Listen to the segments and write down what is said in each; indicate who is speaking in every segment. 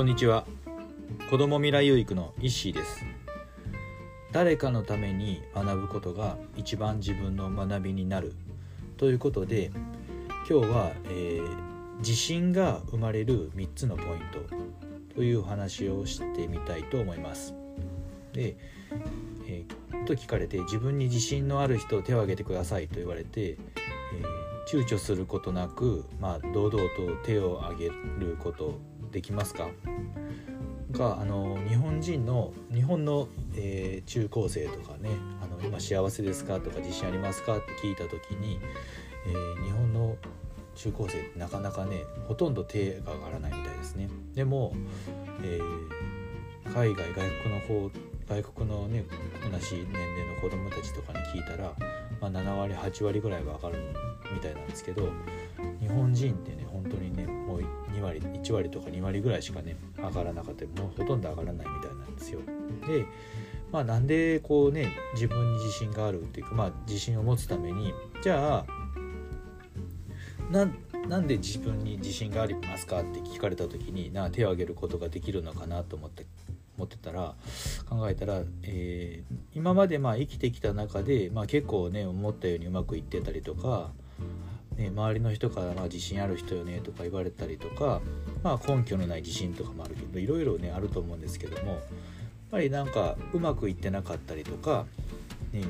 Speaker 1: こんにちは。子ども未来有育のイッシーです。誰かのために学ぶことが一番自分の学びになるということで今日は、えー、自信が生まれる3つのポイントというお話をしてみたいと思います。で、えー、と聞かれて自分に自信のある人を手を挙げてくださいと言われて、えー、躊躇することなく、まあ、堂々と手を挙げることできますか？があの日本人の日本の、えー、中高生とかねあの今幸せですか？とか自信ありますか？って聞いた時に、えー、日本の中高生ってなかなかねほとんど手が上がらないみたいですね。でも、えー、海外外国の方外国のね同じ年齢の子供たちとかに聞いたら、まあ、7割8割ぐらいは上がるみたいなんですけど日本人ってね本当にね2割1割とか2割ぐらいしかね上がらなかったもうほとんど上がらないみたいなんですよ。でまあなんでこうね自分に自信があるっていうかまあ自信を持つためにじゃあなんで自分に自信がありますかって聞かれた時にな手を挙げることができるのかなと思って思ってたら考えたら、えー、今までまあ生きてきた中で、まあ、結構ね思ったようにうまくいってたりとかね、周りの人からまあ自信ある人よねとか言われたりとか、まあ、根拠のない自信とかもあるけどいろいろねあると思うんですけどもやっぱりなんかうまくいってなかったりとか、ね、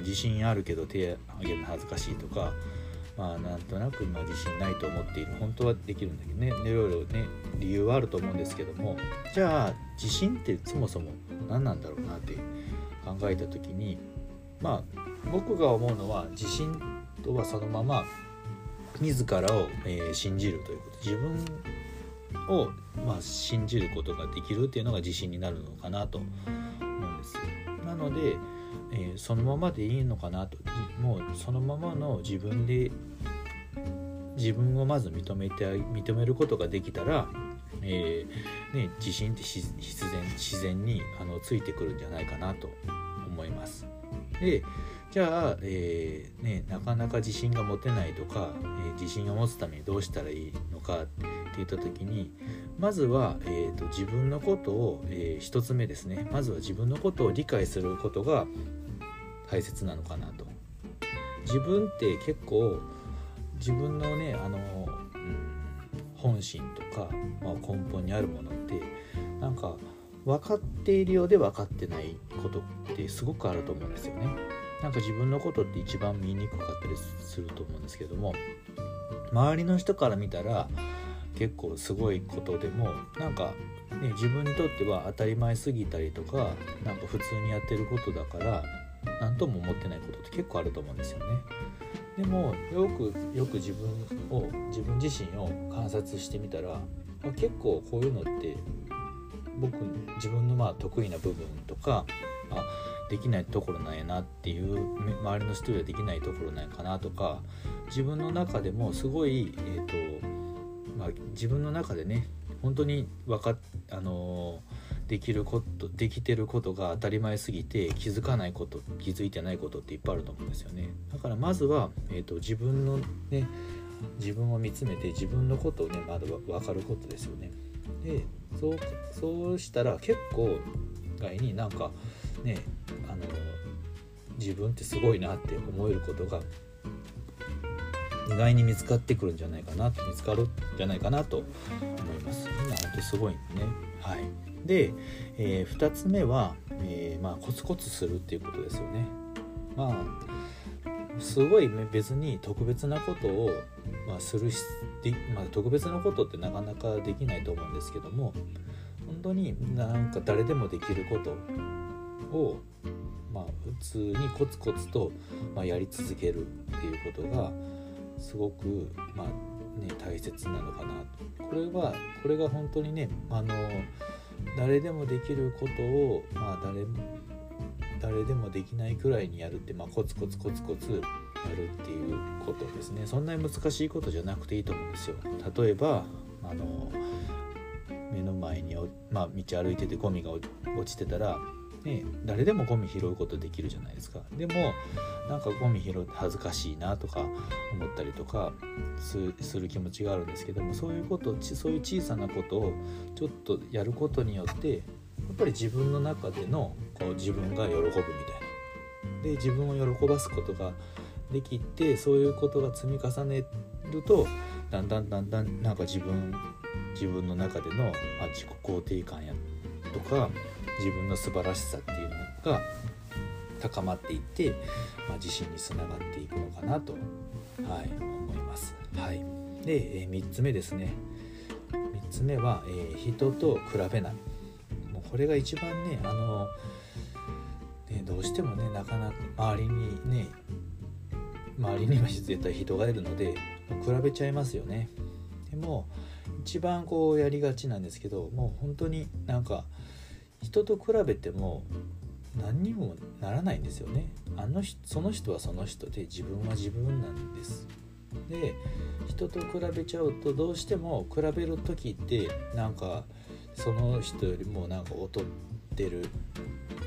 Speaker 1: 自信あるけど手挙げるの恥ずかしいとかまあなんとなくまあ自信ないと思っている本当はできるんだけどねいろいろね理由はあると思うんですけどもじゃあ自信ってそもそも何なんだろうなって考えた時にまあ僕が思うのは自信とはそのまま自らを、えー、信じるということ。自分を、まあ、信じることができるっていうのが自信になるのかなと思うんですなので、えー、そのままでいいのかなと。もうそのままの自分で自分をまず認めて認めることができたら、えーね、自信って必然自然にあのついてくるんじゃないかなと思います。でじゃあ、えー、ね、なかなか自信が持てないとか、えー、自信を持つためにどうしたらいいのかって言った時にまずは、えーと、自分のことを、えー、1つ目ですねまずは自分のことを理解することが大切なのかなと。自分って結構自分のねあの、うん、本心とか、まあ、根本にあるものってなんか分かっているようで分かってないことってすごくあると思うんですよね。なんか自分のことって一番見にくかったりすると思うんですけども周りの人から見たら結構すごいことでもなんか、ね、自分にとっては当たり前すぎたりとかなんか普通にやってることだから何とも思ってないことって結構あると思うんですよね。でもよくよく自分を自分自身を観察してみたら結構こういうのって僕自分のまあ得意な部分とかあできないところなんやなっていう周りの人ではできないところなんやかなとか自分の中でもすごい、えーとまあ、自分の中でね本当に分かあの、できることできてることが当たり前すぎて気づかないこと気づいてないことっていっぱいあると思うんですよね。だからまずは、えーと、自分のね自分を見つめて自分のことをねまだ分かることですよね。でそうそうしたら結構外になんかねあの自分ってすごいなって思えることが意外に見つかってくるんじゃないかな見つかるんじゃないかなと思います。今本当すごいね。はい。で、えー、2つ目は、えー、まあ、コツコツするっていうことですよね。まあすごい別に特別なことを、まあ、するし、まあ、特別なことってなかなかできないと思うんですけども本当になんか誰でもできることを、まあ、普通にコツコツと、まあ、やり続けるっていうことがすごく、まあね、大切なのかなと。これはこれが本当にねあの誰でもできることを、まあ誰、誰でもできないくらいにやるって、まあ、コツコツコツコツやるっていうことですね。そんなに難しいことじゃなくていいと思うんですよ。例えばあの目の前に、まあ、道歩いててゴミが落ちてたら、ね、誰でもゴミ拾うことできるじゃないですか。でもなんかゴミ拾って恥ずかしいなとか思ったりとかする気持ちがあるんですけどもそういうことそういう小さなことをちょっとやることによってやっぱり自分の中でのこう自分が喜ぶみたいな。で自分を喜ばすことができてそういうことが積み重ねるとだんだんだんだんなんか自分自分の中での、まあ、自己肯定感やとか自分の素晴らしさっていうのが高まっていって、まあ、自信につながっていくのかなと、はい、思います。はい、で、えー、3つ目ですね。3つ目は、えー、人と比べない。もうこれが一番ねあのねどうしてもねなかなか周りにね周りには絶対人がいるので比べちゃいますよね。でも一番こうやりがちなんですけどもう本当になんか人と比べても何にもならないんですよね。あのその人はその人で自分は自分なんです。で人と比べちゃうとどうしても比べる時ってなんかその人よりもなんか劣ってる。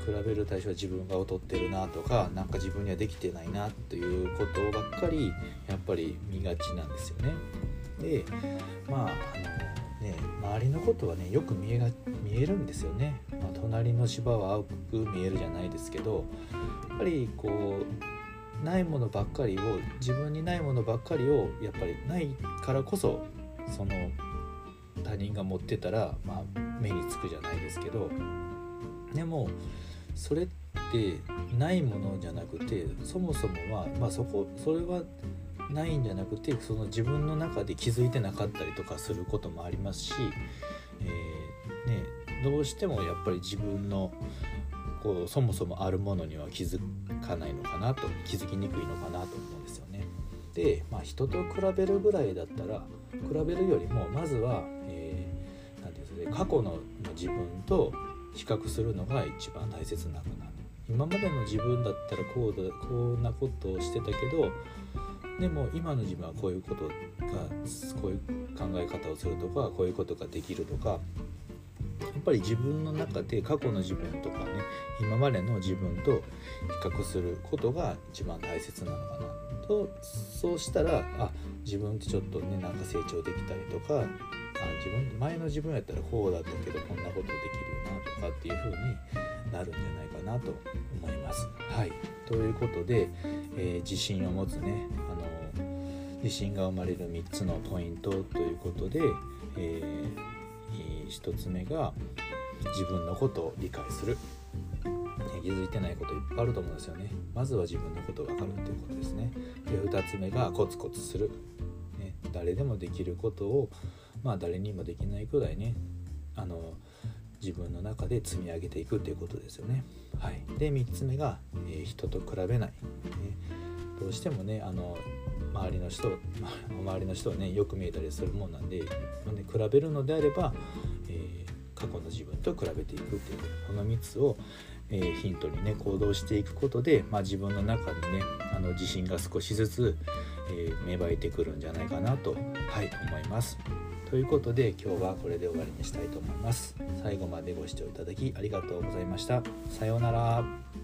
Speaker 1: 比べる対象は自分が劣ってるなとか何か自分にはできてないなということばっかりやっぱり見がちなんですよね。でまああのね周りのことはねよく見えが見えるんですよね。まあ、隣の芝は青く見えるじゃないですけどやっぱりこうないものばっかりを自分にないものばっかりをやっぱりないからこそその他人が持ってたら、まあ、目につくじゃないですけどでもそれってないものじゃなくてそもそもは、まあ、そこそれはないんじゃなくてその自分の中で気づいてなかったりとかすることもありますし、えー、ね、どうしてもやっぱり自分のこうそもそもあるものには気づかないのかなと気づきにくいのかなと思うんですよね。で、まあ、人と比べるぐらいだったら比べるよりもまずは、えー、て言うんですかね過去の自分と比較するのが一番大切なのかな今までの自分だったらこうだこんなことをしてたけどでも今の自分はこういうことがこういう考え方をするとかこういうことができるとかやっぱり自分の中で過去の自分とかね今までの自分と比較することが一番大切なのかなとそうしたらあ自分ってちょっとねなんか成長できたりとかあ自分前の自分やったらこうだったけどこんなことできるよなとかっていう風になるんじゃないかなと思います。はいということで、えー、自信を持つねあの自信が生まれる3つのポイントということで、えー、1つ目が自分のことを理解する。気づいてないこといっぱいあると思うんですよね。まずは自分のことが分かるっていうことですね。で2つ目がコツコツする。ね、誰でもできることをまあ誰にもできないくらいねあの自分の中で積み上げていくっていうことですよね。はい、で3つ目が、えー、人と比べない、ね、どうしてもねあの周りの人 周りの人はねよく見えたりするもんなんで、まあね、比べるのであれば、えー、過去の自分と比べていくっていうこの3つを、えー、ヒントにね行動していくことで、まあ、自分の中にねあの自信が少しずつ、え芽生えてくるんじゃないかなと、はい、思います。ということで今日はこれで終わりにしたいと思います。最後までご視聴いただきありがとうございました。さようなら。